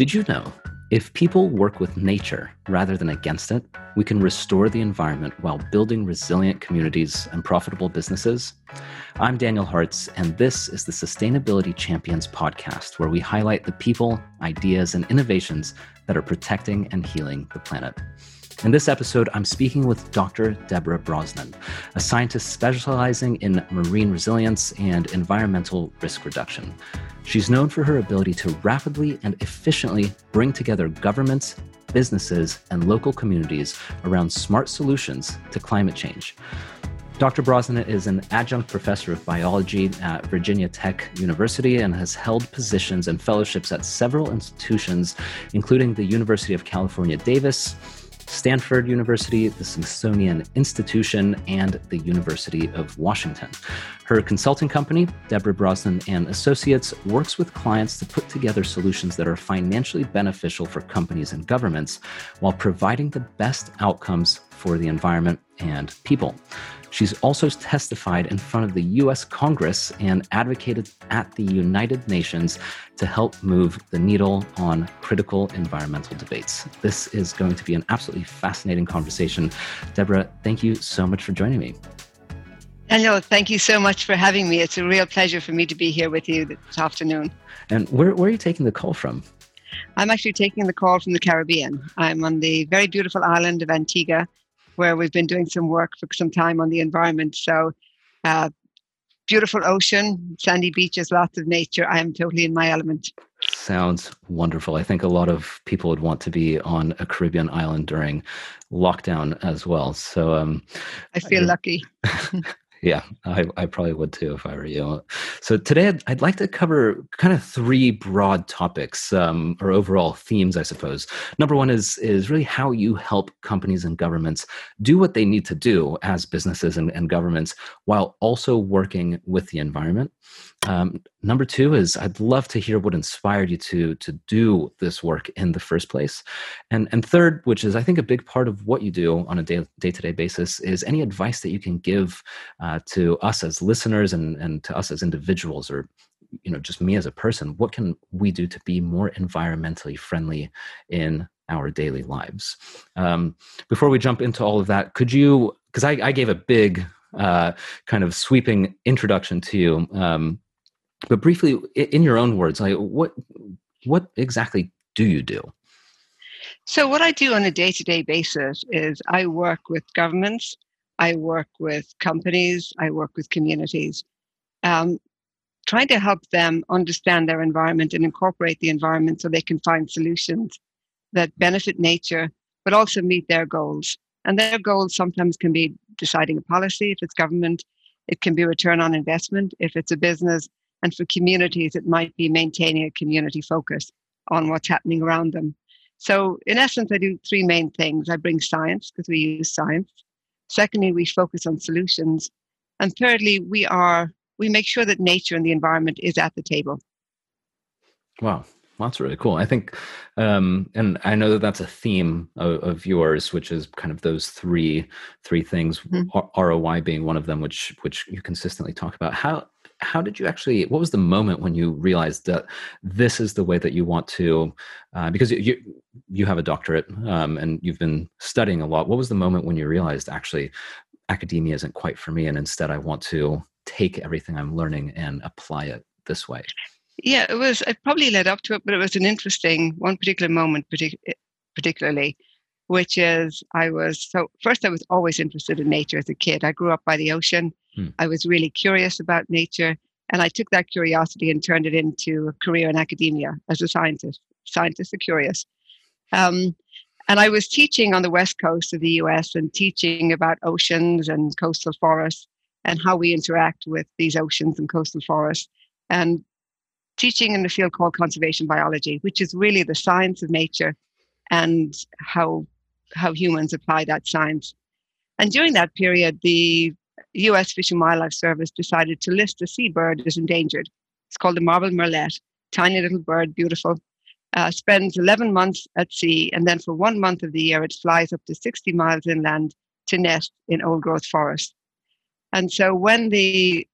Did you know if people work with nature rather than against it, we can restore the environment while building resilient communities and profitable businesses? I'm Daniel Hartz, and this is the Sustainability Champions podcast, where we highlight the people, ideas, and innovations that are protecting and healing the planet. In this episode, I'm speaking with Dr. Deborah Brosnan, a scientist specializing in marine resilience and environmental risk reduction. She's known for her ability to rapidly and efficiently bring together governments, businesses, and local communities around smart solutions to climate change. Dr. Brosnan is an adjunct professor of biology at Virginia Tech University and has held positions and fellowships at several institutions, including the University of California, Davis, Stanford University, the Smithsonian Institution, and the University of Washington. Her consulting company, Deborah Brosnan and Associates, works with clients to put together solutions that are financially beneficial for companies and governments while providing the best outcomes for the environment and people. She's also testified in front of the US Congress and advocated at the United Nations to help move the needle on critical environmental debates. This is going to be an absolutely fascinating conversation. Deborah, thank you so much for joining me. Hello, thank you so much for having me. It's a real pleasure for me to be here with you this afternoon. And where, where are you taking the call from? I'm actually taking the call from the Caribbean. I'm on the very beautiful island of Antigua where we've been doing some work for some time on the environment. So, uh, beautiful ocean, sandy beaches, lots of nature. I am totally in my element. Sounds wonderful. I think a lot of people would want to be on a Caribbean island during lockdown as well. So, um, I feel I, lucky. Yeah, I, I probably would too if I were you. So today I'd, I'd like to cover kind of three broad topics um, or overall themes, I suppose. Number one is is really how you help companies and governments do what they need to do as businesses and, and governments while also working with the environment. Um, number two is I'd love to hear what inspired you to to do this work in the first place, and and third, which is I think a big part of what you do on a day day to day basis, is any advice that you can give uh, to us as listeners and and to us as individuals, or you know just me as a person. What can we do to be more environmentally friendly in our daily lives? Um, before we jump into all of that, could you? Because I, I gave a big uh, kind of sweeping introduction to you. Um, but briefly, in your own words, like what what exactly do you do? So what I do on a day-to-day basis is I work with governments, I work with companies, I work with communities, um, trying to help them understand their environment and incorporate the environment so they can find solutions that benefit nature, but also meet their goals. And their goals sometimes can be deciding a policy if it's government, it can be return on investment if it's a business, and for communities, it might be maintaining a community focus on what's happening around them. So, in essence, I do three main things. I bring science because we use science. Secondly, we focus on solutions. And thirdly, we are we make sure that nature and the environment is at the table. Wow, that's really cool. I think, um, and I know that that's a theme of, of, yours, which is kind of those three three things. Mm-hmm. ROI being one of them, which which you consistently talk about. How how did you actually what was the moment when you realized that this is the way that you want to uh, because you you have a doctorate um, and you've been studying a lot. What was the moment when you realized actually academia isn't quite for me and instead i want to take everything i'm learning and apply it this way yeah it was it probably led up to it but it was an interesting one particular moment partic- particularly which is i was so first i was always interested in nature as a kid i grew up by the ocean Hmm. I was really curious about nature, and I took that curiosity and turned it into a career in academia as a scientist. Scientists are curious. Um, and I was teaching on the west coast of the US and teaching about oceans and coastal forests and how we interact with these oceans and coastal forests. And teaching in the field called conservation biology, which is really the science of nature and how how humans apply that science. And during that period, the US Fish and Wildlife Service decided to list a seabird as endangered. It's called the marbled murrelet, tiny little bird, beautiful. Uh, spends 11 months at sea, and then for one month of the year, it flies up to 60 miles inland to nest in old growth forests. And so when the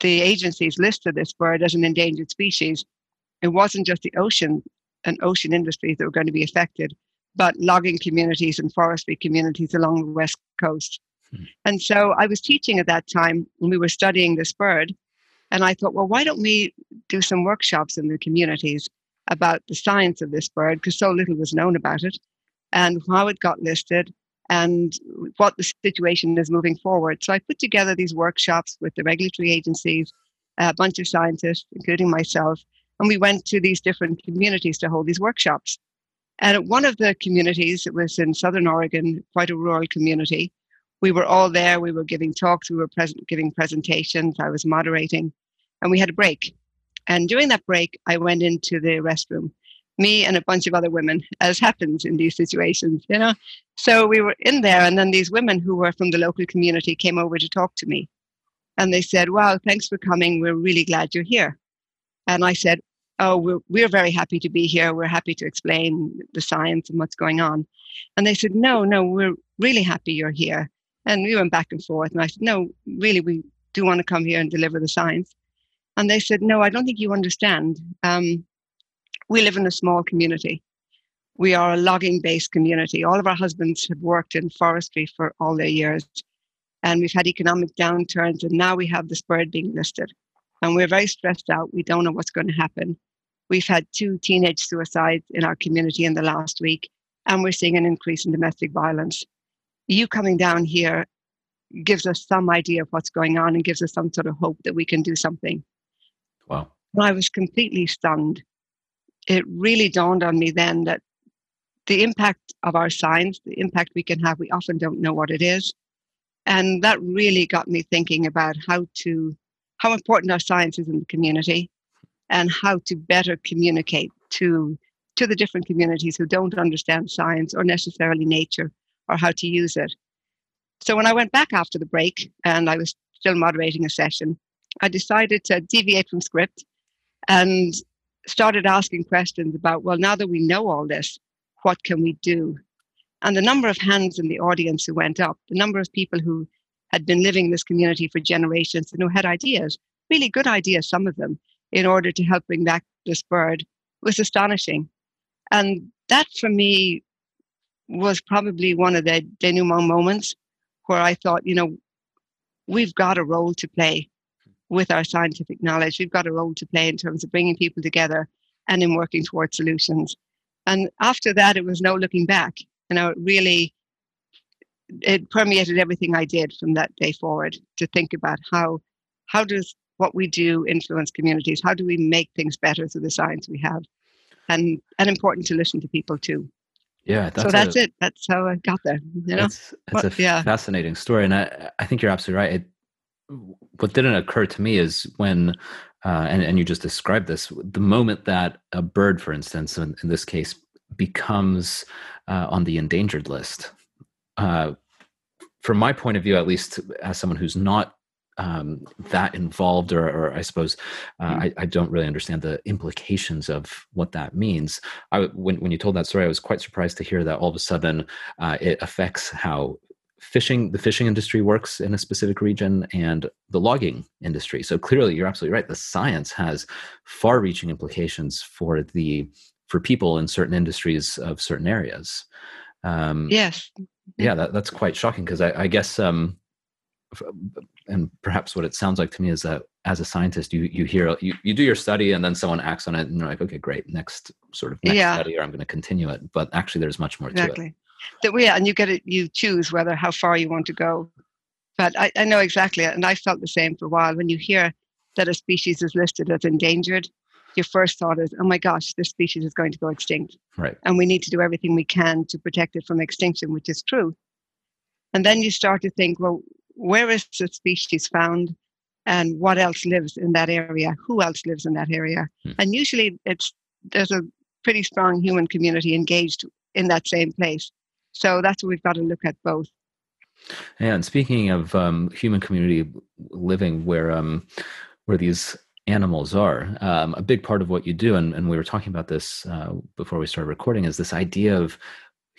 the agencies listed this bird as an endangered species, it wasn't just the ocean and ocean industries that were going to be affected, but logging communities and forestry communities along the west coast. Hmm. And so I was teaching at that time when we were studying this bird. And I thought, well, why don't we do some workshops in the communities about the science of this bird, because so little was known about it, and how it got listed, and what the situation is moving forward. So I put together these workshops with the regulatory agencies, a bunch of scientists, including myself, and we went to these different communities to hold these workshops. And one of the communities, it was in Southern Oregon, quite a rural community. We were all there. We were giving talks. We were present, giving presentations. I was moderating, and we had a break. And during that break, I went into the restroom me and a bunch of other women, as happens in these situations, you know. So we were in there, and then these women who were from the local community came over to talk to me. And they said, "Wow, thanks for coming. We're really glad you're here. And I said, Oh, we're, we're very happy to be here. We're happy to explain the science and what's going on. And they said, No, no, we're really happy you're here. And we went back and forth. And I said, No, really, we do want to come here and deliver the science. And they said, No, I don't think you understand. Um, we live in a small community. We are a logging based community. All of our husbands have worked in forestry for all their years. And we've had economic downturns, and now we have this bird being listed. And we're very stressed out. We don't know what's going to happen. We've had two teenage suicides in our community in the last week, and we're seeing an increase in domestic violence. You coming down here gives us some idea of what's going on and gives us some sort of hope that we can do something. Wow. I was completely stunned it really dawned on me then that the impact of our signs, the impact we can have, we often don't know what it is. And that really got me thinking about how to, how important our science is in the community and how to better communicate to, to the different communities who don't understand science or necessarily nature or how to use it. So when I went back after the break and I was still moderating a session, I decided to deviate from script and started asking questions about, well, now that we know all this, what can we do? And the number of hands in the audience who went up, the number of people who had been living in this community for generations and who had ideas, really good ideas, some of them, in order to help bring back this bird, was astonishing. And that for me was probably one of the denouement moments where I thought, you know, we've got a role to play with our scientific knowledge. We've got a role to play in terms of bringing people together and in working towards solutions. And after that, it was no looking back. You know, it really it permeated everything I did from that day forward to think about how how does what we do influence communities? How do we make things better through the science we have? And and important to listen to people too. Yeah, that's so that's a, it. That's how I got there. You know, it's, it's a yeah. fascinating story, and I I think you're absolutely right. It, what didn't occur to me is when uh, and, and you just described this the moment that a bird for instance in, in this case becomes uh, on the endangered list uh, from my point of view at least as someone who's not um, that involved or, or i suppose uh, mm. I, I, don't really understand the implications of what that means. I, when, when you told that story i was quite surprised to hear that all of a sudden uh, it affects how fishing the fishing industry works in a specific region and the logging industry. So clearly you're absolutely right. The science has far reaching implications for the for people in certain industries of certain areas. Um, yes yeah that, that's quite shocking because I, I, guess um, and perhaps what it sounds like to me is that as a scientist you you hear you, you do your study and then someone acts on it and you're like okay great next sort of next yeah. study or i'm going to continue it but actually there's much more exactly. to it that we and you get it you choose whether how far you want to go but I, I know exactly and i felt the same for a while when you hear that a species is listed as endangered your first thought is oh my gosh this species is going to go extinct. Right. And we need to do everything we can to protect it from extinction which is true. And then you start to think well where is the species found and what else lives in that area? Who else lives in that area? Hmm. and usually it's there's a pretty strong human community engaged in that same place. So that's what we've got to look at both. And speaking of um, human community living where um, where these animals are, um, a big part of what you do, and, and we were talking about this uh, before we started recording, is this idea of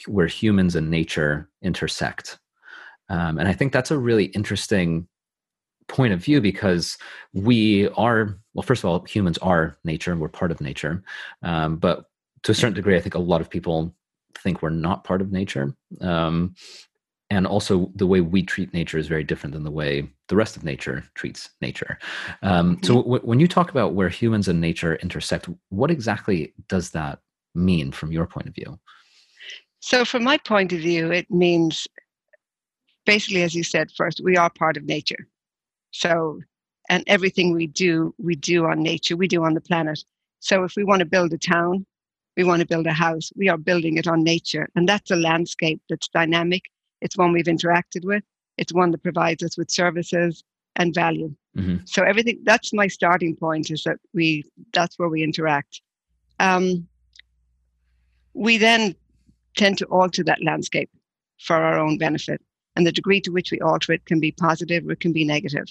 where humans and nature intersect. Um, and I think that's a really interesting point of view because we are well first of all humans are nature and we're part of nature um, but to a certain degree, I think a lot of people think we're not part of nature. Um, and also, the way we treat nature is very different than the way the rest of nature treats nature. Um, so, w- when you talk about where humans and nature intersect, what exactly does that mean from your point of view? So, from my point of view, it means basically, as you said first, we are part of nature. So, and everything we do, we do on nature, we do on the planet. So, if we want to build a town, we want to build a house, we are building it on nature. And that's a landscape that's dynamic. It's one we've interacted with. It's one that provides us with services and value. Mm-hmm. So everything that's my starting point is that we that's where we interact. Um, we then tend to alter that landscape for our own benefit. And the degree to which we alter it can be positive or it can be negative.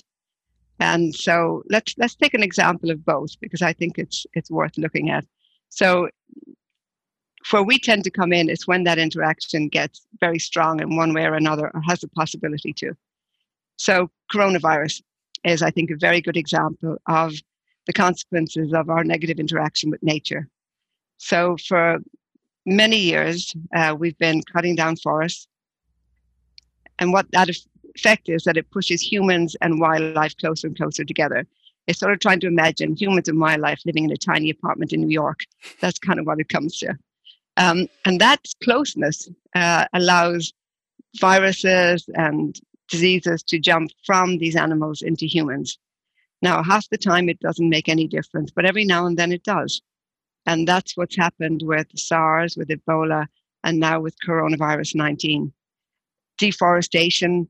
And so let's let's take an example of both because I think it's it's worth looking at. So where we tend to come in is when that interaction gets very strong in one way or another or has the possibility to. So coronavirus is, I think, a very good example of the consequences of our negative interaction with nature. So for many years, uh, we've been cutting down forests. And what that effect is that it pushes humans and wildlife closer and closer together. It's sort of trying to imagine humans and wildlife living in a tiny apartment in New York. That's kind of what it comes to. Um, and that closeness uh, allows viruses and diseases to jump from these animals into humans. Now, half the time it doesn't make any difference, but every now and then it does. And that's what's happened with SARS, with Ebola, and now with coronavirus 19. Deforestation,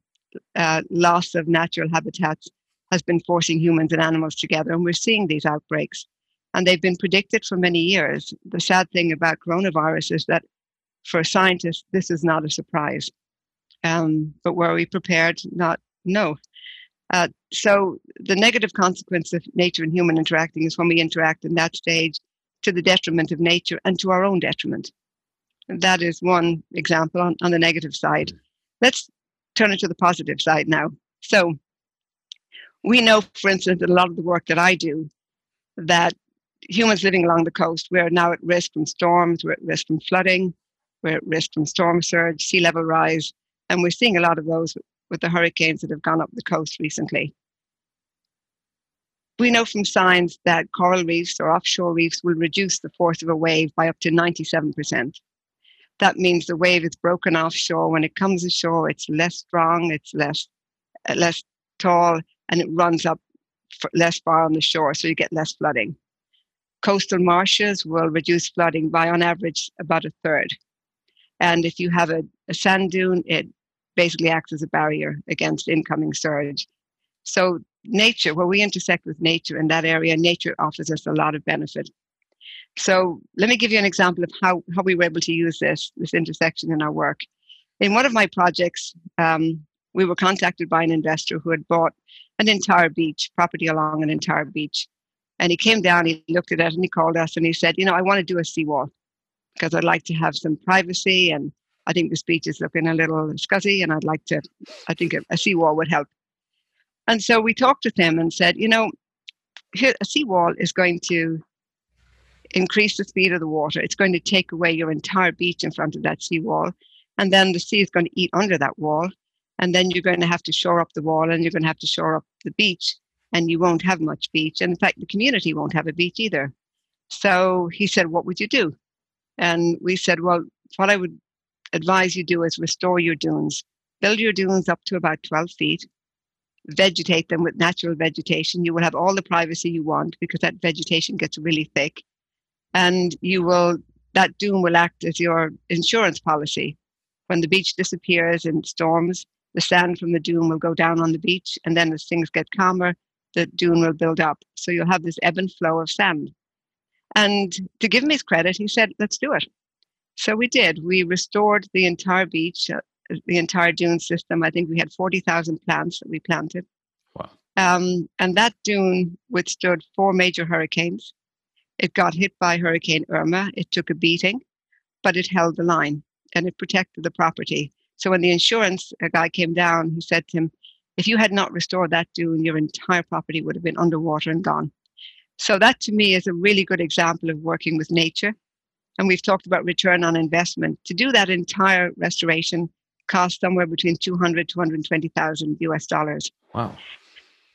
uh, loss of natural habitats has been forcing humans and animals together, and we're seeing these outbreaks. And they've been predicted for many years. The sad thing about coronavirus is that for scientists, this is not a surprise. Um, but were we prepared? Not, no. Uh, so the negative consequence of nature and human interacting is when we interact in that stage to the detriment of nature and to our own detriment. That is one example on, on the negative side. Let's turn it to the positive side now. So we know, for instance, that a lot of the work that I do, that humans living along the coast, we're now at risk from storms, we're at risk from flooding, we're at risk from storm surge, sea level rise, and we're seeing a lot of those with the hurricanes that have gone up the coast recently. We know from science that coral reefs or offshore reefs will reduce the force of a wave by up to 97%. That means the wave is broken offshore. When it comes ashore, it's less strong, it's less, less tall, and it runs up less far on the shore, so you get less flooding. Coastal marshes will reduce flooding by, on average, about a third. And if you have a, a sand dune, it basically acts as a barrier against incoming surge. So nature, where we intersect with nature in that area, nature offers us a lot of benefit. So let me give you an example of how, how we were able to use this, this intersection in our work. In one of my projects, um, we were contacted by an investor who had bought an entire beach, property along an entire beach. And he came down, he looked at it, and he called us and he said, You know, I want to do a seawall because I'd like to have some privacy. And I think this beach is looking a little scuzzy, and I'd like to, I think a, a seawall would help. And so we talked with him and said, You know, here, a seawall is going to increase the speed of the water. It's going to take away your entire beach in front of that seawall. And then the sea is going to eat under that wall. And then you're going to have to shore up the wall and you're going to have to shore up the beach. And you won't have much beach. And in fact, the community won't have a beach either. So he said, What would you do? And we said, Well, what I would advise you do is restore your dunes. Build your dunes up to about 12 feet vegetate them with natural vegetation. You will have all the privacy you want because that vegetation gets really thick and you will that dune will act as your insurance policy. When the beach disappears in storms, the sand from the dune will go down on the beach, and then as things get calmer, the dune will build up. So you'll have this ebb and flow of sand. And to give him his credit, he said, "Let's do it." So we did. We restored the entire beach, uh, the entire dune system. I think we had forty thousand plants that we planted. Wow! Um, and that dune withstood four major hurricanes. It got hit by Hurricane Irma. It took a beating, but it held the line and it protected the property. So when the insurance guy came down, he said to him, if you had not restored that dune, your entire property would have been underwater and gone. So that to me is a really good example of working with nature and we've talked about return on investment. To do that entire restoration cost somewhere between 200 to 120,000 US dollars. Wow.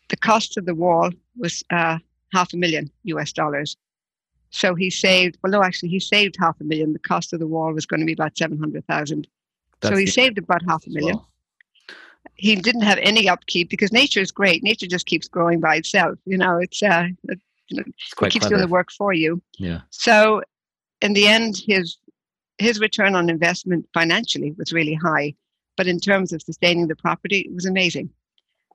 The cost of the wall was uh, half a million US dollars. So he saved, well, no, actually, he saved half a million. The cost of the wall was going to be about 700,000. So he saved about half a million. Well. He didn't have any upkeep because nature is great. Nature just keeps growing by itself. You know, it's, uh, it, it keeps clever. doing the work for you. Yeah. So in the end, his his return on investment financially was really high, but in terms of sustaining the property, it was amazing.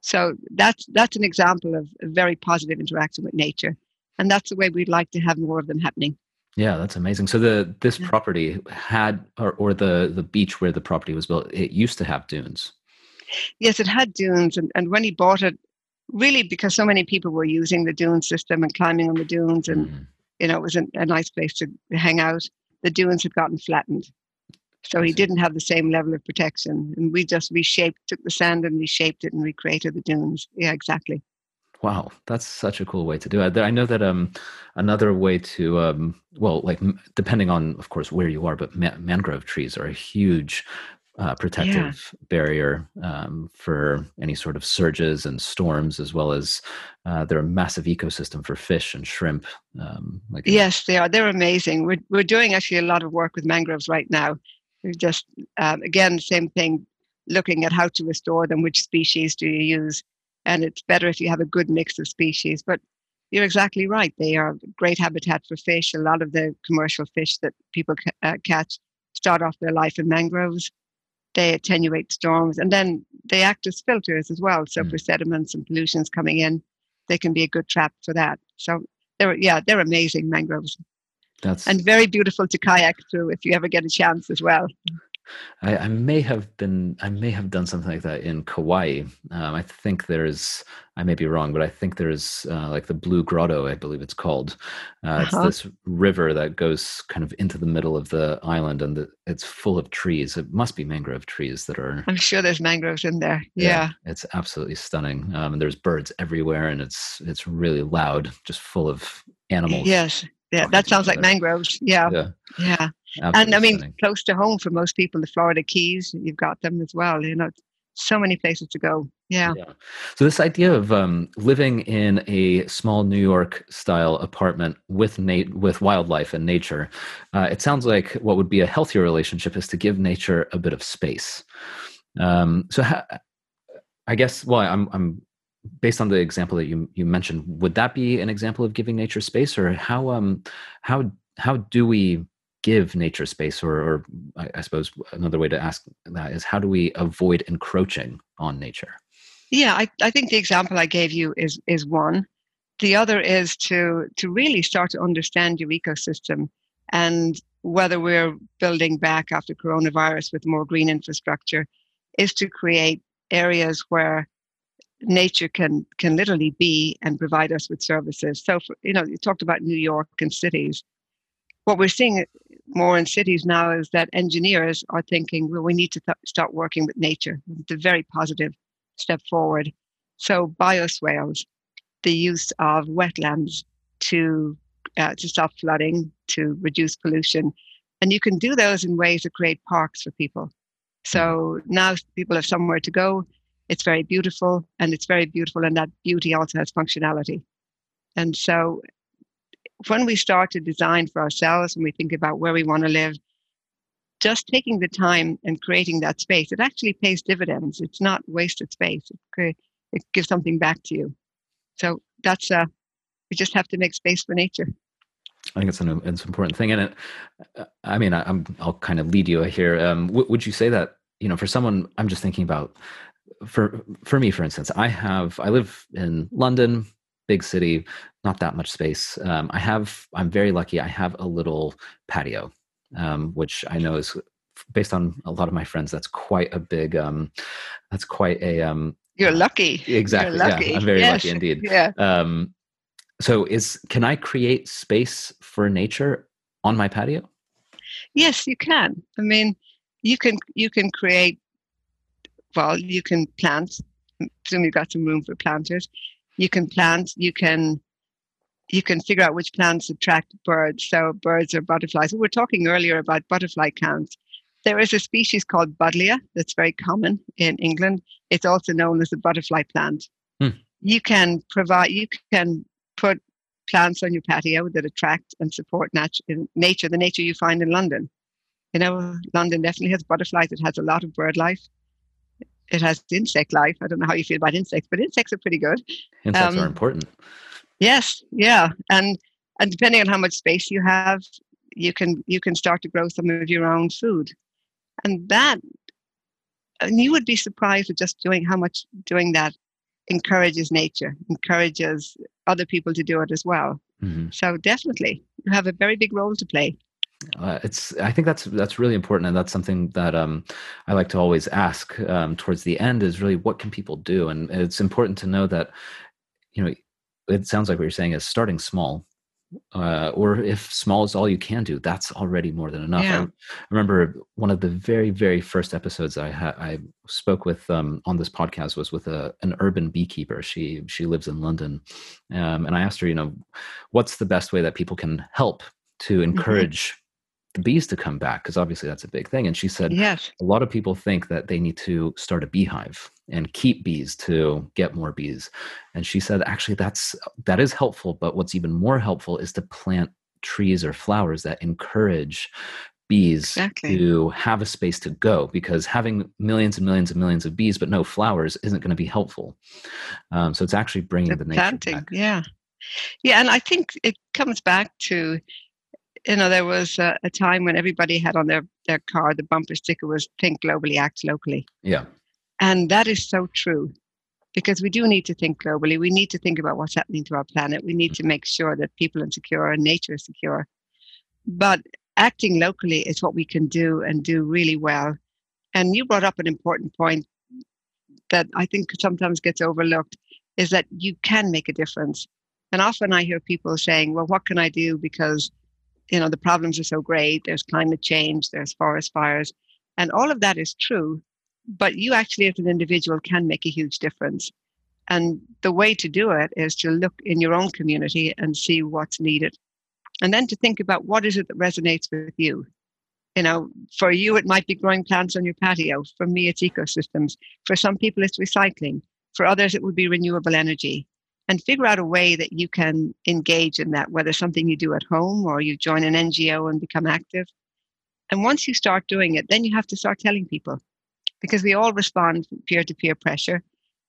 So that's that's an example of a very positive interaction with nature, and that's the way we'd like to have more of them happening. Yeah, that's amazing. So the this yeah. property had, or, or the the beach where the property was built, it used to have dunes. Yes, it had dunes, and, and when he bought it, really because so many people were using the dune system and climbing on the dunes, and mm. you know it was a, a nice place to hang out. The dunes had gotten flattened, so he didn't have the same level of protection, and we just reshaped, took the sand and reshaped it and recreated the dunes. Yeah, exactly. Wow, that's such a cool way to do it. I know that um, another way to um, well, like depending on, of course, where you are, but ma- mangrove trees are a huge uh, protective yeah. barrier um, for any sort of surges and storms, as well as uh, they're a massive ecosystem for fish and shrimp. Um, like yes, they are. They're amazing. We're we're doing actually a lot of work with mangroves right now. We're just um, again, same thing, looking at how to restore them. Which species do you use? and it's better if you have a good mix of species. But you're exactly right. They are great habitat for fish. A lot of the commercial fish that people uh, catch start off their life in mangroves. They attenuate storms and then they act as filters as well. So mm. for sediments and pollutions coming in, they can be a good trap for that. So they're yeah, they're amazing mangroves. That's and very beautiful to kayak through if you ever get a chance as well. I, I, may have been, I may have done something like that in Kauai. Um, I think there's, I may be wrong, but I think there's uh, like the Blue Grotto, I believe it's called. Uh, uh-huh. It's this river that goes kind of into the middle of the island, and the, it's full of trees. It must be mangrove trees that are. I'm sure there's mangroves in there. Yeah, yeah it's absolutely stunning. Um, and there's birds everywhere, and it's it's really loud, just full of animals. Yes, yeah, that sounds like mangroves. Yeah, yeah. yeah. and I mean, close to home for most people, the Florida Keys, you've got them as well. You know, so many places to go. Yeah. yeah. So this idea of um, living in a small New York style apartment with nat- with wildlife and nature, uh, it sounds like what would be a healthier relationship is to give nature a bit of space. Um, so ha- I guess well, I'm I'm based on the example that you you mentioned, would that be an example of giving nature space, or how um how how do we give nature space, or, or I, suppose another way to ask that is how do we avoid encroaching on nature? Yeah, I, I think the example I gave you is is one. The other is to to really start to understand your ecosystem and whether we're building back after coronavirus with more green infrastructure is to create areas where nature can can literally be and provide us with services. So, for, you know, you talked about New York and cities. What we're seeing more in cities now is that engineers are thinking, well, we need to th- start working with nature. It's a very positive step forward. So, bioswales, the use of wetlands to uh, to stop flooding, to reduce pollution, and you can do those in ways to create parks for people. So now people have somewhere to go it's very beautiful and it's very beautiful and that beauty also has functionality. And so when we start to design for ourselves and we think about where we want to live just taking the time and creating that space it actually pays dividends. It's not wasted space. It, it gives something back to you. So that's uh we just have to make space for nature. I think it's an it's an important thing, and it, uh, I mean, I, am I'll kind of lead you here. Um, w- would you say that you know, for someone, I'm just thinking about for for me, for instance, I have I live in London, big city, not that much space. Um, I have I'm very lucky. I have a little patio, um, which I know is based on a lot of my friends. That's quite a big. Um, that's quite a. Um, You're lucky. Exactly. You're lucky. Yeah, I'm very yes. lucky indeed. Yeah. Um, so is can I create space for nature on my patio? Yes, you can. I mean, you can you can create well, you can plant. Presume you've got some room for planters. You can plant. You can you can figure out which plants attract birds. So birds or butterflies. We were talking earlier about butterfly counts. There is a species called Buddleia that's very common in England. It's also known as the butterfly plant. Hmm. You can provide, you can put plants on your patio that attract and support nat- nature, the nature you find in London. You know, London definitely has butterflies. It has a lot of bird life. It has insect life. I don't know how you feel about insects, but insects are pretty good. Insects um, are important. Yes, yeah, and and depending on how much space you have, you can you can start to grow some of your own food, and that, and you would be surprised at just doing how much doing that encourages nature, encourages other people to do it as well. Mm-hmm. So definitely, you have a very big role to play. Uh, it's i think that's that's really important and that's something that um, i like to always ask um, towards the end is really what can people do and it's important to know that you know it sounds like what you're saying is starting small uh, or if small is all you can do, that's already more than enough. Yeah. I, remember one of the very, very first episodes I had, I spoke with um, on this podcast was with a, an urban beekeeper. She she lives in London, um, and I asked her, you know, what's the best way that people can help to mm-hmm. encourage mm-hmm the bees to come back because obviously that's a big thing and she said yes a lot of people think that they need to start a beehive and keep bees to get more bees and she said actually that's that is helpful but what's even more helpful is to plant trees or flowers that encourage bees exactly. to have a space to go because having millions and millions and millions of bees but no flowers isn't going to be helpful um, so it's actually bringing the, the nature planting, back. yeah yeah and i think it comes back to you know, there was a, a, time when everybody had on their, their car the bumper sticker was think globally, act locally. Yeah. And that is so true because we do need to think globally. We need to think about what's happening to our planet. We need to make sure that people are secure and nature is secure. But acting locally is what we can do and do really well. And you brought up an important point that I think sometimes gets overlooked is that you can make a difference. And often I hear people saying, well, what can I do? Because you know the problems are so great there's climate change there's forest fires and all of that is true but you actually as an individual can make a huge difference. And the way to do it is to look in your own community and see what's needed. And then to think about what is it that resonates with you. You know for you it might be growing plants on your patio for me it's ecosystems for some people it's recycling for others it would be renewable energy and figure out a way that you can engage in that, whether something you do at home or you join an NGO and become active. And once you start doing it, then you have to start telling people because we all respond peer to peer pressure.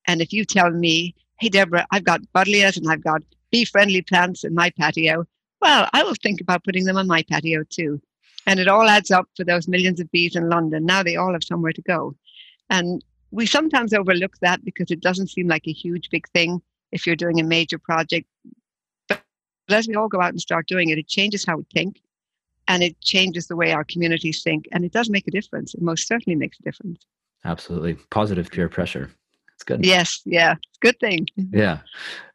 And if you tell me, hey, Deborah, I've got Buddleias and I've got bee friendly plants in my patio, well, I will think about putting them on my patio too. And it all adds up for those millions of bees in London. Now they all have somewhere to go. And we sometimes overlook that because it doesn't seem like a huge, big thing if you're doing a major project. But as we all go out and start doing it, it changes how we think and it changes the way our communities think. And it does make a difference. It most certainly makes a difference. Absolutely. Positive peer pressure. It's good. Yes. Yeah. It's a good thing. Yeah.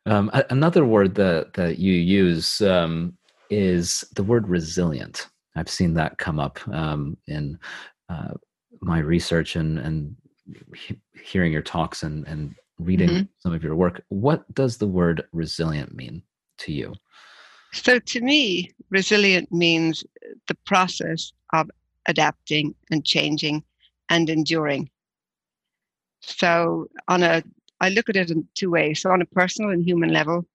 Um, another word that, that you use um, is the word resilient. I've seen that come up um, in uh, my research and, and he- hearing your talks and, and reading mm-hmm. some of your work. What does the word resilient mean to you? So, to me, resilient means the process of adapting and changing and enduring. So, on a, I look at it in two ways. So, on a personal and human level,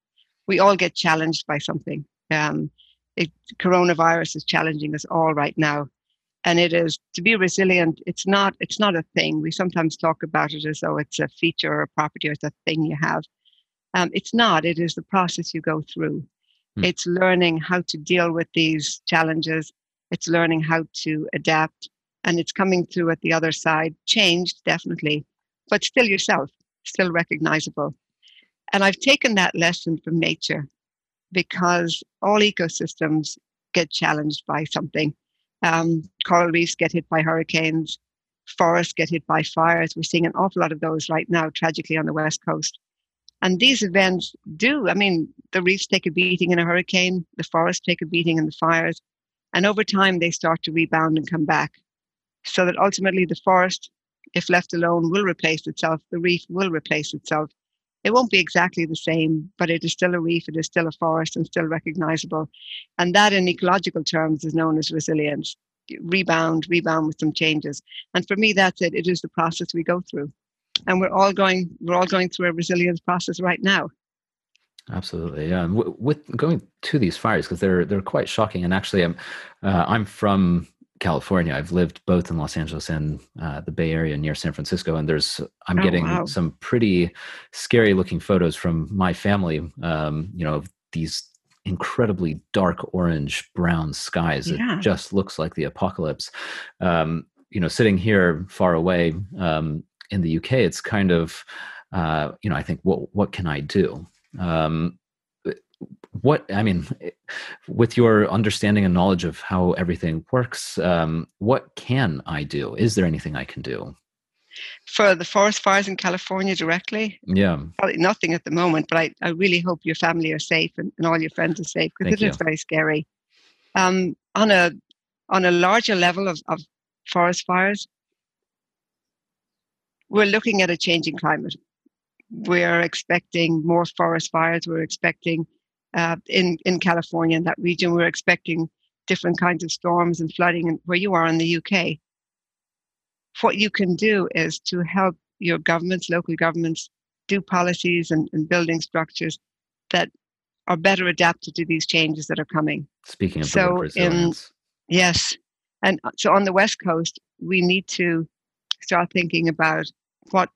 we all get challenged by something. Um, it, coronavirus is challenging us all right now and it is to be resilient it's not it's not a thing. We sometimes talk about it as though it's a feature or a property or it's a thing you have. Um, it's not. It is the process you go through. Mm. it's learning how to deal with these challenges. It's learning how to adapt. And it's coming through at the other side changed definitely but still yourself still recognizable. And i've taken that lesson from nature because all ecosystems get challenged by something um, coral reefs get hit by hurricanes, forests get hit by fires. We're seeing an awful lot of those right now, tragically, on the West Coast. And these events do, I mean, the reefs take a beating in a hurricane, the forests take a beating in the fires, and over time they start to rebound and come back. So that ultimately the forest, if left alone, will replace itself, the reef will replace itself. It won't be exactly the same, but it is still a reef, it is still a forest, and still recognizable. And that, in ecological terms, is known as resilience. Rebound, rebound with some changes. And for me, that's it. It is the process we go through, and we're all going. We're all going through a resilience process right now. Absolutely, yeah. with going to these fires because they're they're quite shocking. And actually, I'm uh, I'm from California. I've lived both in Los Angeles and uh, the Bay Area near San Francisco, and there's I'm oh, getting wow. some pretty scary looking photos from my family. Um, you know, of these incredibly dark orange brown skies. Yeah. It just looks like the apocalypse. Um, you know, sitting here far away um, in the UK, it's kind of uh, you know I think what what can I do? Um, what i mean with your understanding and knowledge of how everything works um, what can i do? Is there anything i can do? For the forest fires in california directly? Yeah. Probably nothing at the moment but i, I really hope your family are safe and, and all your friends are safe because it you. is very scary. Um, on a on a larger level of, of forest fires we're looking at a changing climate. We're expecting more forest fires we're expecting uh, in in California in that region. We're expecting different kinds of storms and flooding, and where you are in the UK. What you can do is to help your governments, local governments, do policies and, and building structures that are better adapted to these changes that are coming. Speaking of so in yes, and uh, so on the west coast, we need to start thinking about what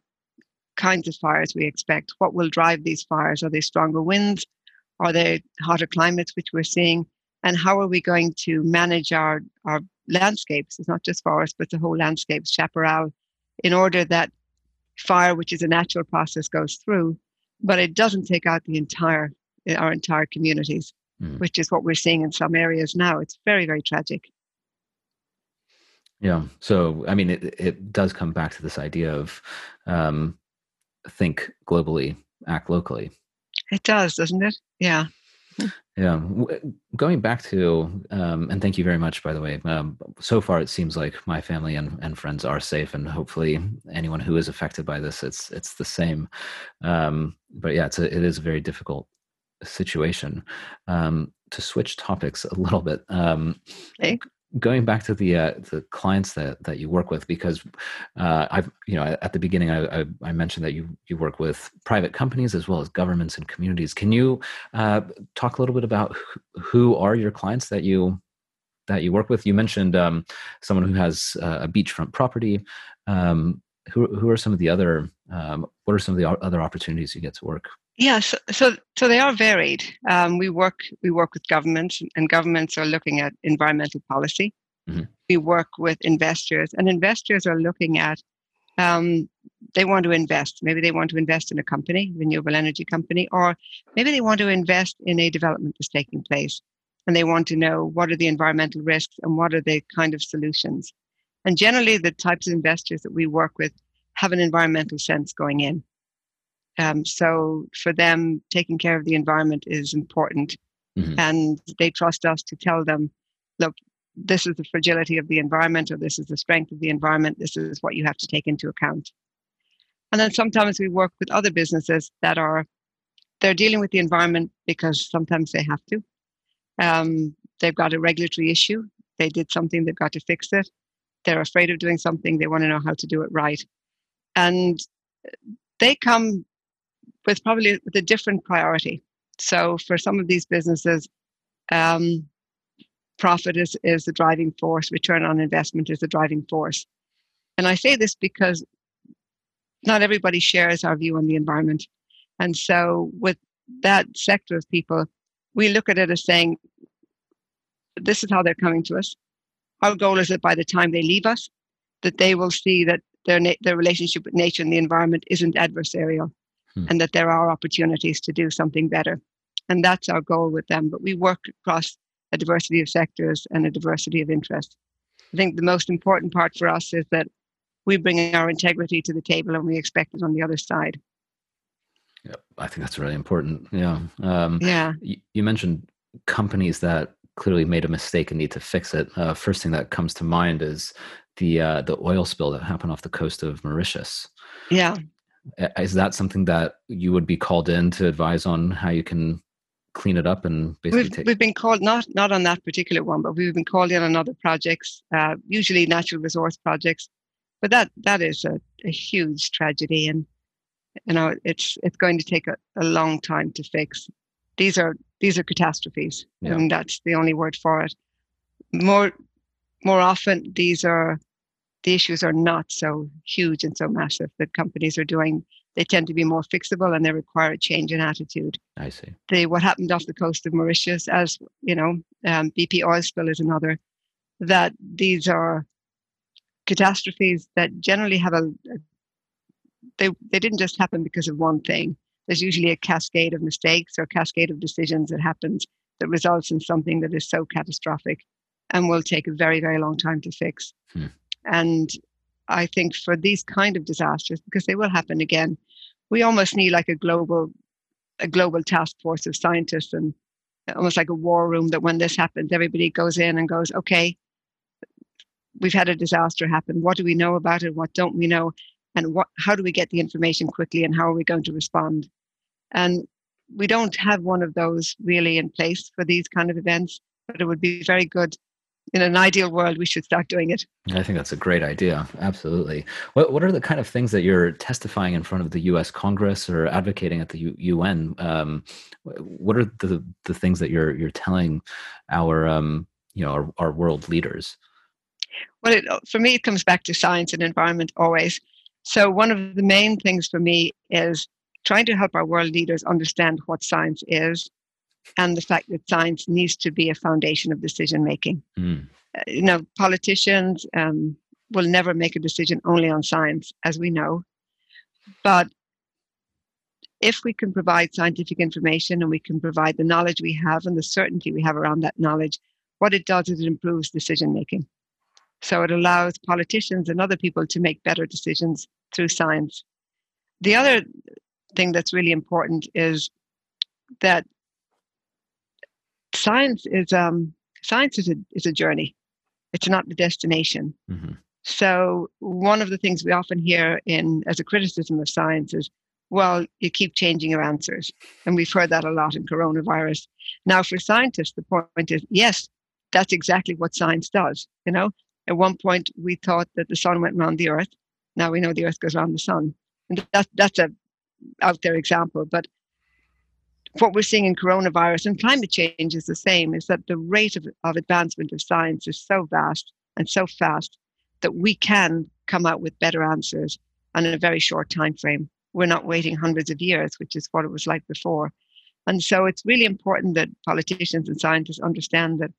kinds of fires we expect. What will drive these fires? Are they stronger winds? Are there hotter climates which we're seeing? And how are we going to manage our, our landscapes? It's not just forests, but the whole landscape, chaparral, in order that fire, which is a natural process, goes through, but it doesn't take out the entire our entire communities, mm. which is what we're seeing in some areas now. It's very, very tragic. Yeah. So, I mean, it, it does come back to this idea of um, think globally, act locally. It does, doesn't it? Yeah. Yeah. Going back to, um, and thank you very much, by the way. Um, so far, it seems like my family and, and friends are safe, and hopefully, anyone who is affected by this, it's it's the same. Um, but yeah, it's a, it is a very difficult situation. Um, to switch topics a little bit, um, okay going back to the uh, the clients that that you work with because uh, I've you know at the beginning I, I, I, mentioned that you you work with private companies as well as governments and communities. Can you uh, talk a little bit about who are your clients that you that you work with? You mentioned um, someone who has a beachfront property. Um, who who are some of the other um, what are some of the other opportunities you get to work Yes, so so they are varied. Um, we work we work with governments, and governments are looking at environmental policy. Mm-hmm. We work with investors, and investors are looking at um, they want to invest. Maybe they want to invest in a company, renewable energy company, or maybe they want to invest in a development that's taking place, and they want to know what are the environmental risks and what are the kind of solutions. And generally, the types of investors that we work with have an environmental sense going in. Um, so for them, taking care of the environment is important. Mm-hmm. And they trust us to tell them, look, this is the fragility of the environment, or this is the strength of the environment. This is what you have to take into account. And then sometimes we work with other businesses that are they're dealing with the environment because sometimes they have to. Um, they've got a regulatory issue. They did something, they've got to fix it. They're afraid of doing something, they want to know how to do it right. And they come with probably with a different priority. So for some of these businesses, um, profit is, is the driving force, return on investment is the driving force. And I say this because not everybody shares our view on the environment. And so with that sector of people, we look at it as saying, this is how they're coming to us. Our goal is that by the time they leave us, that they will see that their, na- their relationship with nature and the environment isn't adversarial, hmm. and that there are opportunities to do something better. And that's our goal with them. But we work across a diversity of sectors and a diversity of interests. I think the most important part for us is that we bring our integrity to the table and we expect it on the other side. Yeah, I think that's really important. Yeah. Um, yeah. You, you, mentioned companies that clearly made a mistake and need to fix it. Uh, first thing that comes to mind is the uh, the oil spill that happened off the coast of Mauritius. Yeah. Is that something that you would be called in to advise on how you can clean it up and basically we've, take we've been called not not on that particular one but we've been called in on other projects uh, usually natural resource projects. But that that is a, a huge tragedy and you know it's it's going to take a, a long time to fix. These are these are catastrophes yeah. and that's the only word for it. More more often these are the issues are not so huge and so massive that companies are doing they tend to be more fixable and they require a change in attitude. I see. The what happened off the coast of mauritius as you know um, bp oil spill is another that these are catastrophes that generally have a, a they they didn't just happen because of one thing. There's usually a cascade of mistakes or cascade of decisions that happens that results in something that is so catastrophic and will take a very very long time to fix. Hmm. And i think for these kind of disasters because they will happen again we almost need like a global a global task force of scientists and almost like a war room that when this happens everybody goes in and goes okay we've had a disaster happen. What do we know about it? What don't we know? And what how do we get the information quickly and how are we going to respond? And we don't have one of those really in place for these kind of events but it would be very good in an ideal world, we should start doing it. I think that's a great idea. Absolutely. What What are the kind of things that you're testifying in front of the U.S. Congress or advocating at the U- UN? Um, what are the the things that you're you're telling our um, you know our, our world leaders? Well, it, for me, it comes back to science and environment always. So one of the main things for me is trying to help our world leaders understand what science is and the fact that science needs to be a foundation of decision making. Mm. Uh, you know, politicians um, will never make a decision only on science, as we know. But if we can provide scientific information and we can provide the knowledge we have and the certainty we have around that knowledge, what it does is it improves decision making. So it allows politicians and other people to make better decisions through science. The other thing that's really important is that science is um, science is a is a journey. It's not the destination. Mm-hmm. So one of the things we often hear in as a criticism of science is, well, you keep changing your answers, and we've heard that a lot in coronavirus. Now, for scientists, the point is, yes, that's exactly what science does. You know, at one point we thought that the sun went around the earth. Now we know the earth goes around the sun, and that that's a out there example. But what we're seeing in coronavirus and climate change is the same is that the rate of, of advancement of science is so vast and so fast that we can come out with better answers and in a very short time frame we're not waiting hundreds of years which is what it was like before. And so it's really important that politicians and scientists understand that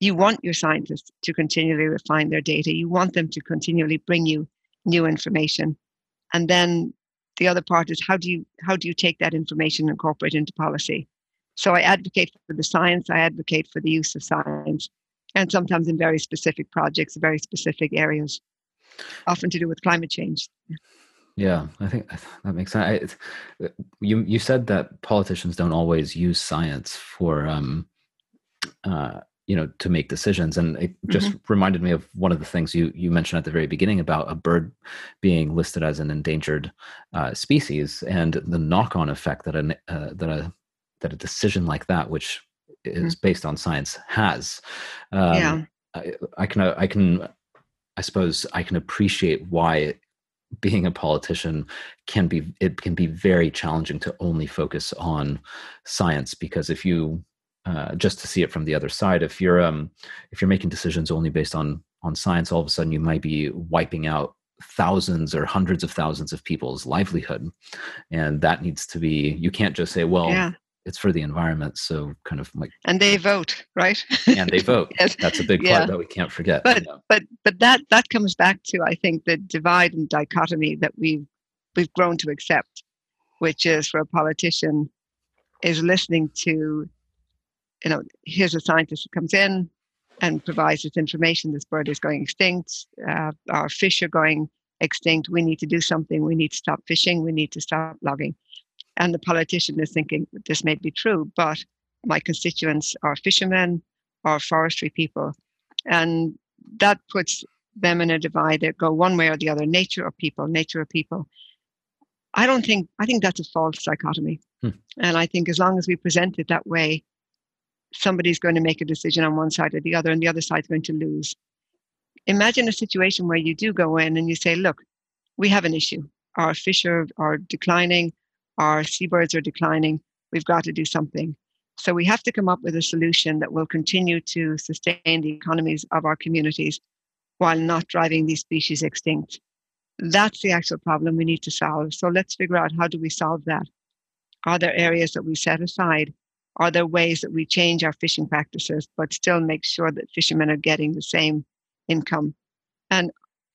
you want your scientists to continually refine their data. You want them to continually bring you new information. And then the other part is how do you how do you take that information and incorporate into policy? So i advocate for the science i advocate for the use of science and sometimes in very specific projects very specific areas often to do with climate change. Yeah i think that makes sense. I, you you said that politicians don't always use science for um uh you know to make decisions and it just mm-hmm. reminded me of one of the things you you mentioned at the very beginning about a bird being listed as an endangered uh, species and the knock-on effect that a uh, that a that a decision like that which is mm-hmm. based on science has um, yeah I, I can i can i suppose i can appreciate why being a politician can be it can be very challenging to only focus on science because if you uh, just to see it from the other side. If you're um, if you're making decisions only based on on science, all of a sudden you might be wiping out thousands or hundreds of thousands of people's livelihood, and that needs to be. You can't just say, "Well, yeah. it's for the environment." So kind of like and they vote, right? and they vote. yes. That's a big part yeah. that we can't forget. But but but that that comes back to I think the divide and dichotomy that we've we've grown to accept, which is for a politician is listening to you know, here's a scientist who comes in and provides this information. This bird is going extinct. Uh, our fish are going extinct. We need to do something. We need to stop fishing. We need to stop logging. And the politician is thinking, this may be true, but my constituents are fishermen are forestry people. And that puts them in a divide that go one way or the other nature or people, nature or people. I don't think, I think that's a false dichotomy. Hmm. And I think as long as we present it that way, somebody's going to make a decision on one side or the other, and the other side's going to lose. Imagine a situation where you do go in and you say, look, we have an issue. Our fish are, are declining, our seabirds are declining. We've got to do something. So we have to come up with a solution that will continue to sustain the economies of our communities while not driving these species extinct. That's the actual problem we need to solve. So let's figure out how do we solve that? Are there areas that we set aside? Are there ways that we change our fishing practices but still make sure that fishermen are getting the same income? And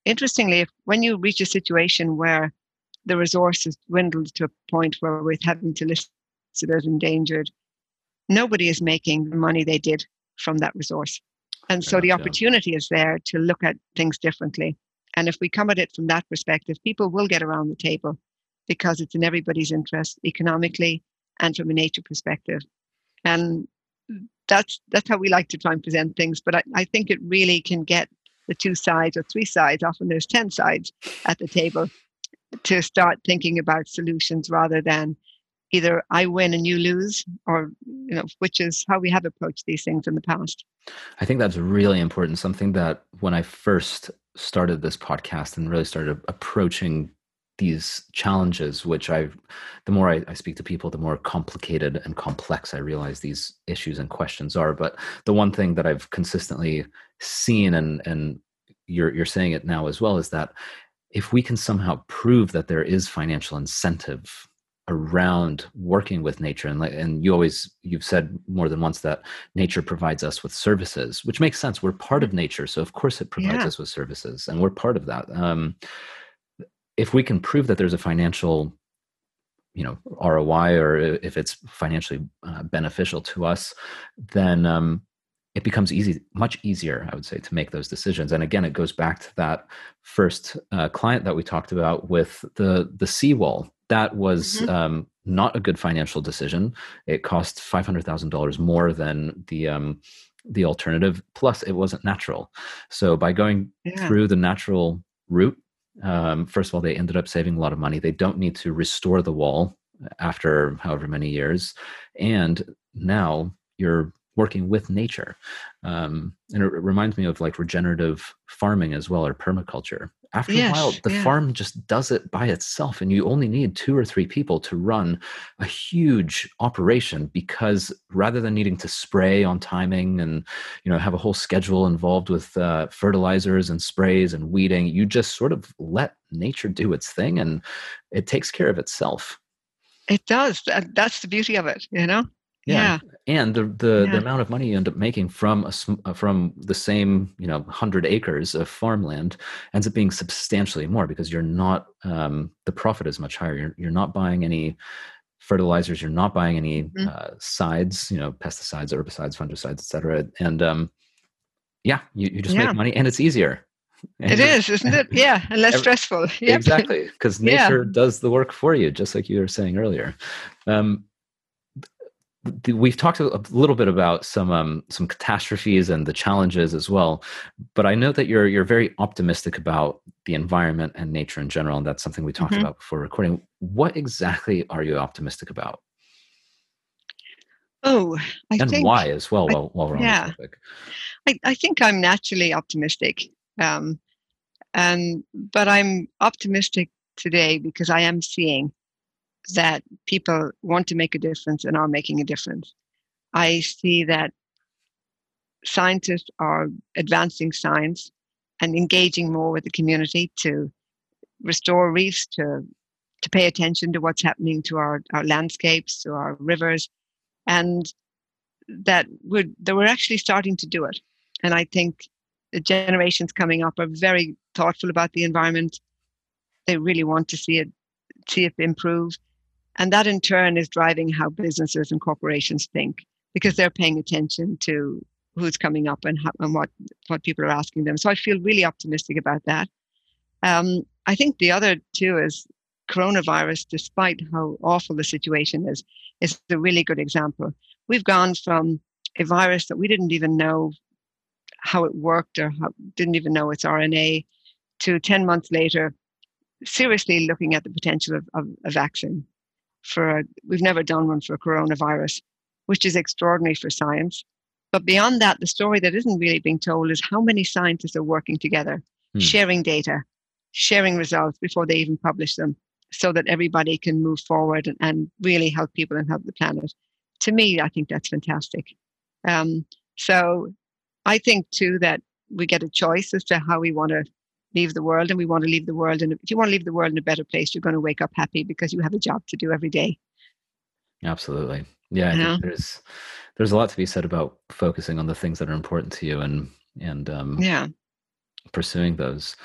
interestingly, if, when you reach a situation where the resources dwindled to a point where we're having to list it as endangered, nobody is making the money they did from that resource. And so the opportunity is there to look at things differently. And if we come at it from that perspective, people will get around the table because it's in everybody's interest economically and from a nature perspective. And that's that's how we like to try and present things. But I, I think it really can get the two sides or three sides, often there's 10 sides at the table, to start thinking about solutions rather than either I win and you lose, or you know, which is how we have approached these things in the past. I think that's really important. Something that when I first started this podcast and really started approaching these challenges, which I've, the more I, I, speak to people, the more complicated and complex I realize these issues and questions are. But the one thing that I've consistently seen, and and you're you're saying it now as well, is that if we can somehow prove that there is financial incentive around working with nature and like and you always you've said more than once that nature provides us with services which makes sense we're part of nature so of course it provides yeah. us with services and we're part of that um, if we can prove that there's a financial you know roi or if it's financially uh, beneficial to us then um, it becomes easy much easier i would say to make those decisions and again it goes back to that first uh, client that we talked about with the the seawall that was mm-hmm. um, not a good financial decision. It cost five hundred thousand dollars more than the um, the alternative. Plus, it wasn't natural. So by going yeah. through the natural route, um, first of all, they ended up saving a lot of money. They don't need to restore the wall after however many years, and now you're working with nature. Um, and it, reminds me of like regenerative farming as well, or permaculture after yes, a while the yeah. farm just does it by itself and you only need two or three people to run a huge operation because rather than needing to spray on timing and you know have a whole schedule involved with uh, fertilizers and sprays and weeding you just sort of let nature do its thing and it takes care of itself it does that's the beauty of it you know yeah. yeah. and the the, yeah. the amount of money you end up making from a uh, from the same you know 100 acres of farmland ends up being substantially more because you're not um, the profit is much higher you're, you're not buying any fertilizers you're not buying any mm-hmm. uh, sides you know pesticides herbicides fungicides etc and um, yeah you, you just yeah. make money and it's easier and it is, isn't it? Yeah, and less stressful. Yep. Exactly, because nature does the work for you, just like you were saying earlier. Um, we've talked a little bit about some um, some catastrophes and the challenges as well, but I know that you're you're very optimistic about the environment and nature in general, and that's something we talked mm-hmm. about before recording. What exactly are you optimistic about? Oh, I and think, why as well? I, while, while we're yeah, on the topic, I, I think I'm naturally optimistic, um, and but I'm optimistic today because I am seeing that people want to make a difference and are making a difference. I see that scientists are advancing science and engaging more with the community to restore reefs, to to pay attention to what's happening to our, our landscapes, to our rivers, and that we're, that we're actually starting to do it. And I think the generations coming up are very thoughtful about the environment. They really want to see it see it improve. And that in turn is driving how businesses and corporations think because they're paying attention to who's coming up and, how, and what, what people are asking them. So I feel really optimistic about that. Um, I think the other too is coronavirus, despite how awful the situation is, is a really good example. We've gone from a virus that we didn't even know how it worked or how, didn't even know its RNA to 10 months later seriously looking at the potential of, of a vaccine for a, we've never done one for a coronavirus, which is extraordinary for science. But beyond that, the story that isn't really being told is how many scientists are working together, hmm. sharing data, sharing results before they even publish them, so that everybody can move forward and, and really help people and help the planet. To me, I think that's fantastic. Um, so I think too that we get a choice as to how we want to leave the world and we want to leave the world and if you want to leave the world in a better place you're going to wake up happy because you have a job to do every day. Absolutely. Yeah there's there's a lot to be said about focusing on the things that are important to you and and um yeah. pursuing those.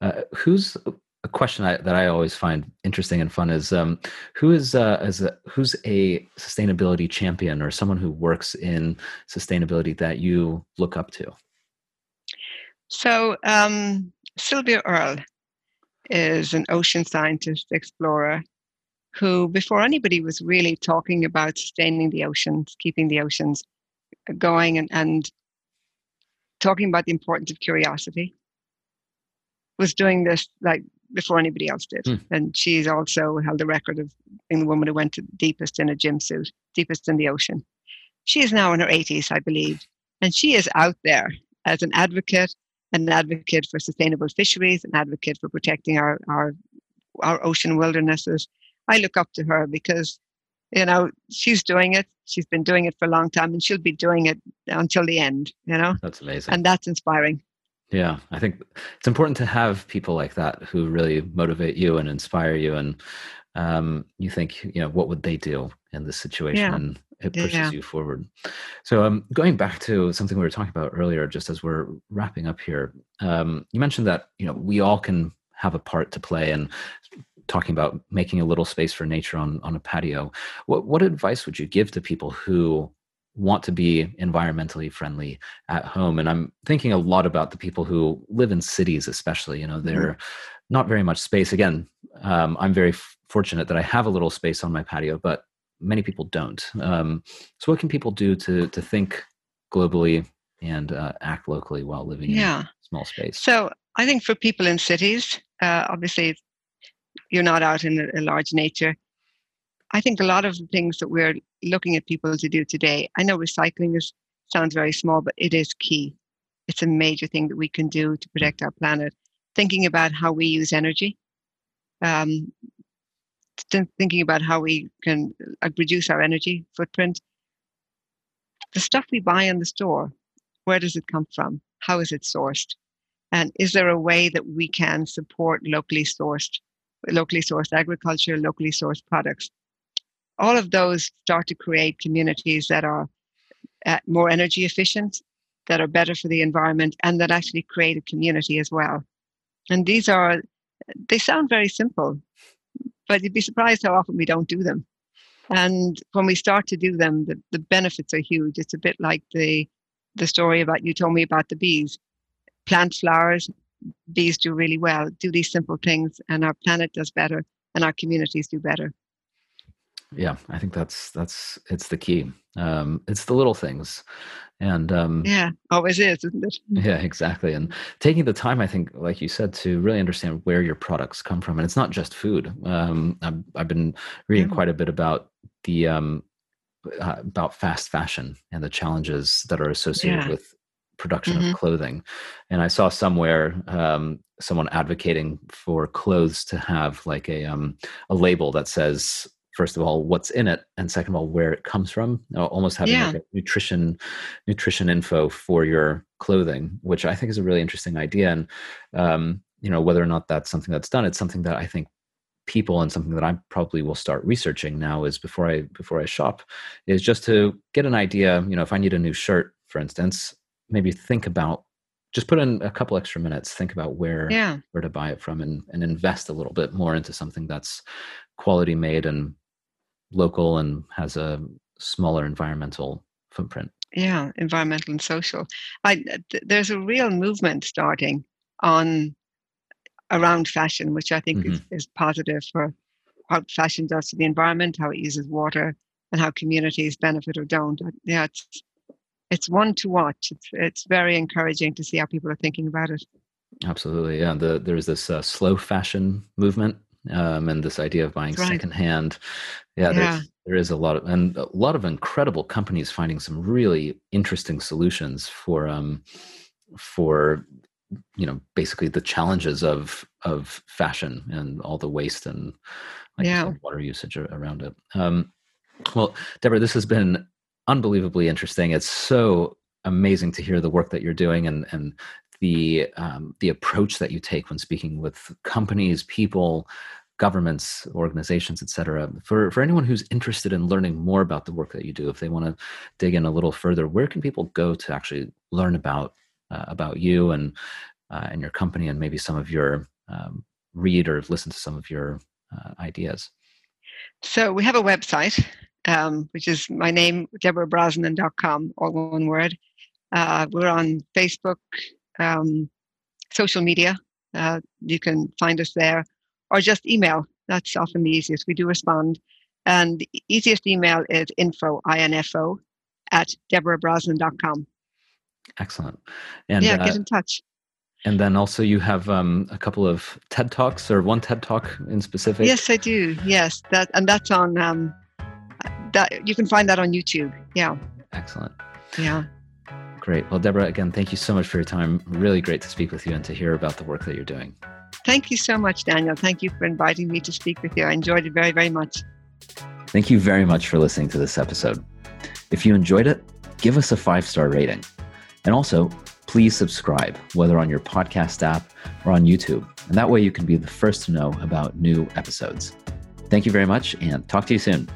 Uh, who's a question I, that I always find interesting and fun is um, who is uh, as a, who's a sustainability champion or someone who works in sustainability that you look up to. So um, Sylvia Earle is an ocean scientist explorer who, before anybody was really talking about sustaining the oceans, keeping the oceans going, and, and talking about the importance of curiosity, was doing this like before anybody else did. Mm. And she's also held the record of being the woman who went to deepest in a JIM suit, deepest in the ocean. She is now in her 80s, I believe, and she is out there as an advocate an advocate for sustainable fisheries, an advocate for protecting our, our, our ocean wildernesses. I look up to her because, you know, she's doing it. She's been doing it for a long time and she'll be doing it until the end, you know? That's amazing. And that's inspiring. Yeah, I think it's important to have people like that who really motivate you and inspire you. And um, you think, you know, what would they do in this situation? Yeah. And it pushes yeah. you forward. So, um, going back to something we were talking about earlier, just as we're wrapping up here, um, you mentioned that you know we all can have a part to play in talking about making a little space for nature on on a patio. What what advice would you give to people who want to be environmentally friendly at home? And I'm thinking a lot about the people who live in cities, especially. You know, they're mm-hmm. not very much space. Again, um, I'm very fortunate that I have a little space on my patio, but many people don't. Um, so, what can people do to to think globally and uh, act locally while living yeah. in a small space? So, I think for people in cities, uh, obviously, you're not out in a, a large nature. I think a lot of the things that we're looking at people to do today. I know recycling is sounds very small, but it is key. It's a major thing that we can do to protect our planet. Thinking about how we use energy. Um, thinking about how we can uh, reduce our energy footprint. The stuff we buy in the store, where does it come from? How is it sourced? And is there a way that we can support locally sourced, locally sourced agriculture, locally sourced products? All of those start to create communities that are uh, more energy efficient, that are better for the environment, and that actually create a community as well. And these are, they sound very simple, but you'd be surprised how often we don't do them. And when we start to do them, the, the benefits are huge. It's a bit like the the story about you told me about the bees. Plant flowers, bees do really well. Do these simple things, and our planet does better, and our communities do better. Yeah, I think that's that's it's the key. Um, it's the little things, and um, yeah always is isn't it yeah exactly and taking the time i think like you said to really understand where your products come from and it's not just food um, I've, I've, been reading yeah. quite a bit about the um, uh, about fast fashion and the challenges that are associated yeah. with production mm-hmm. of clothing and i saw somewhere um, someone advocating for clothes to have like a um, a label that says first of all what's in it and second of all where it comes from almost having yeah. like nutrition nutrition info for your clothing which i think is a really interesting idea and um, you know whether or not that's something that's done it's something that i think people and something that i probably will start researching now is before i before i shop is just to get an idea you know if i need a new shirt for instance maybe think about just put in a couple extra minutes think about where yeah. where to buy it from and, and invest a little bit more into something that's quality made and local and has a smaller environmental footprint. Yeah, environmental and social. I, th- there's a real movement starting on around fashion, which I think mm-hmm. is, is positive for how fashion does to the environment, how it uses water, and how communities benefit or don't. Yeah, it's it's one to watch. It's it's very encouraging to see how people are thinking about it. Absolutely, yeah. The, there's this uh, slow fashion movement, um, and this idea of buying Right. secondhand. Yeah, Yeah. there's, there is a lot of and a lot of incredible companies finding some really interesting solutions for um, for you know basically the challenges of of fashion and all the waste and like Yeah. said, water usage around it. Um, well, Deborah, this has been unbelievably interesting. It's so amazing to hear the work that you're doing and and the um, the approach that you take when speaking with companies, people, governments, organizations, etc. For for anyone who's interested in learning more about the work that you do, if they want to dig in a little further, where can people go to actually learn about uh, about you and uh, and your company and maybe some of your um, read or listen to some of your uh, ideas? So we have a website, um, which is my name, deborahbrosnan.com, all one word. Uh, we're on Facebook, um, social media. Uh, you can find us there, or just email. That's often the easiest. We do respond. And the easiest email is info, I-N-F-O, at deborahbrosnan.com. Excellent. And yeah, uh, get in touch. and then also you have um, a couple of TED talks or one TED talk in specific. Yes, I do. Yes, that and that's on. Um, that you can find that on YouTube. Yeah, Excellent. yeah. Great. Well, Deborah, again, thank you so much for your time. Really great to speak with you and to hear about the work that you're doing. Thank you so much, Daniel. Thank you for inviting me to speak with you. I enjoyed it very, very much. Thank you very much for listening to this episode. If you enjoyed it, give us a five star rating. And also, please subscribe, whether on your podcast app or on YouTube. And that way you can be the first to know about new episodes. Thank you very much and talk to you soon.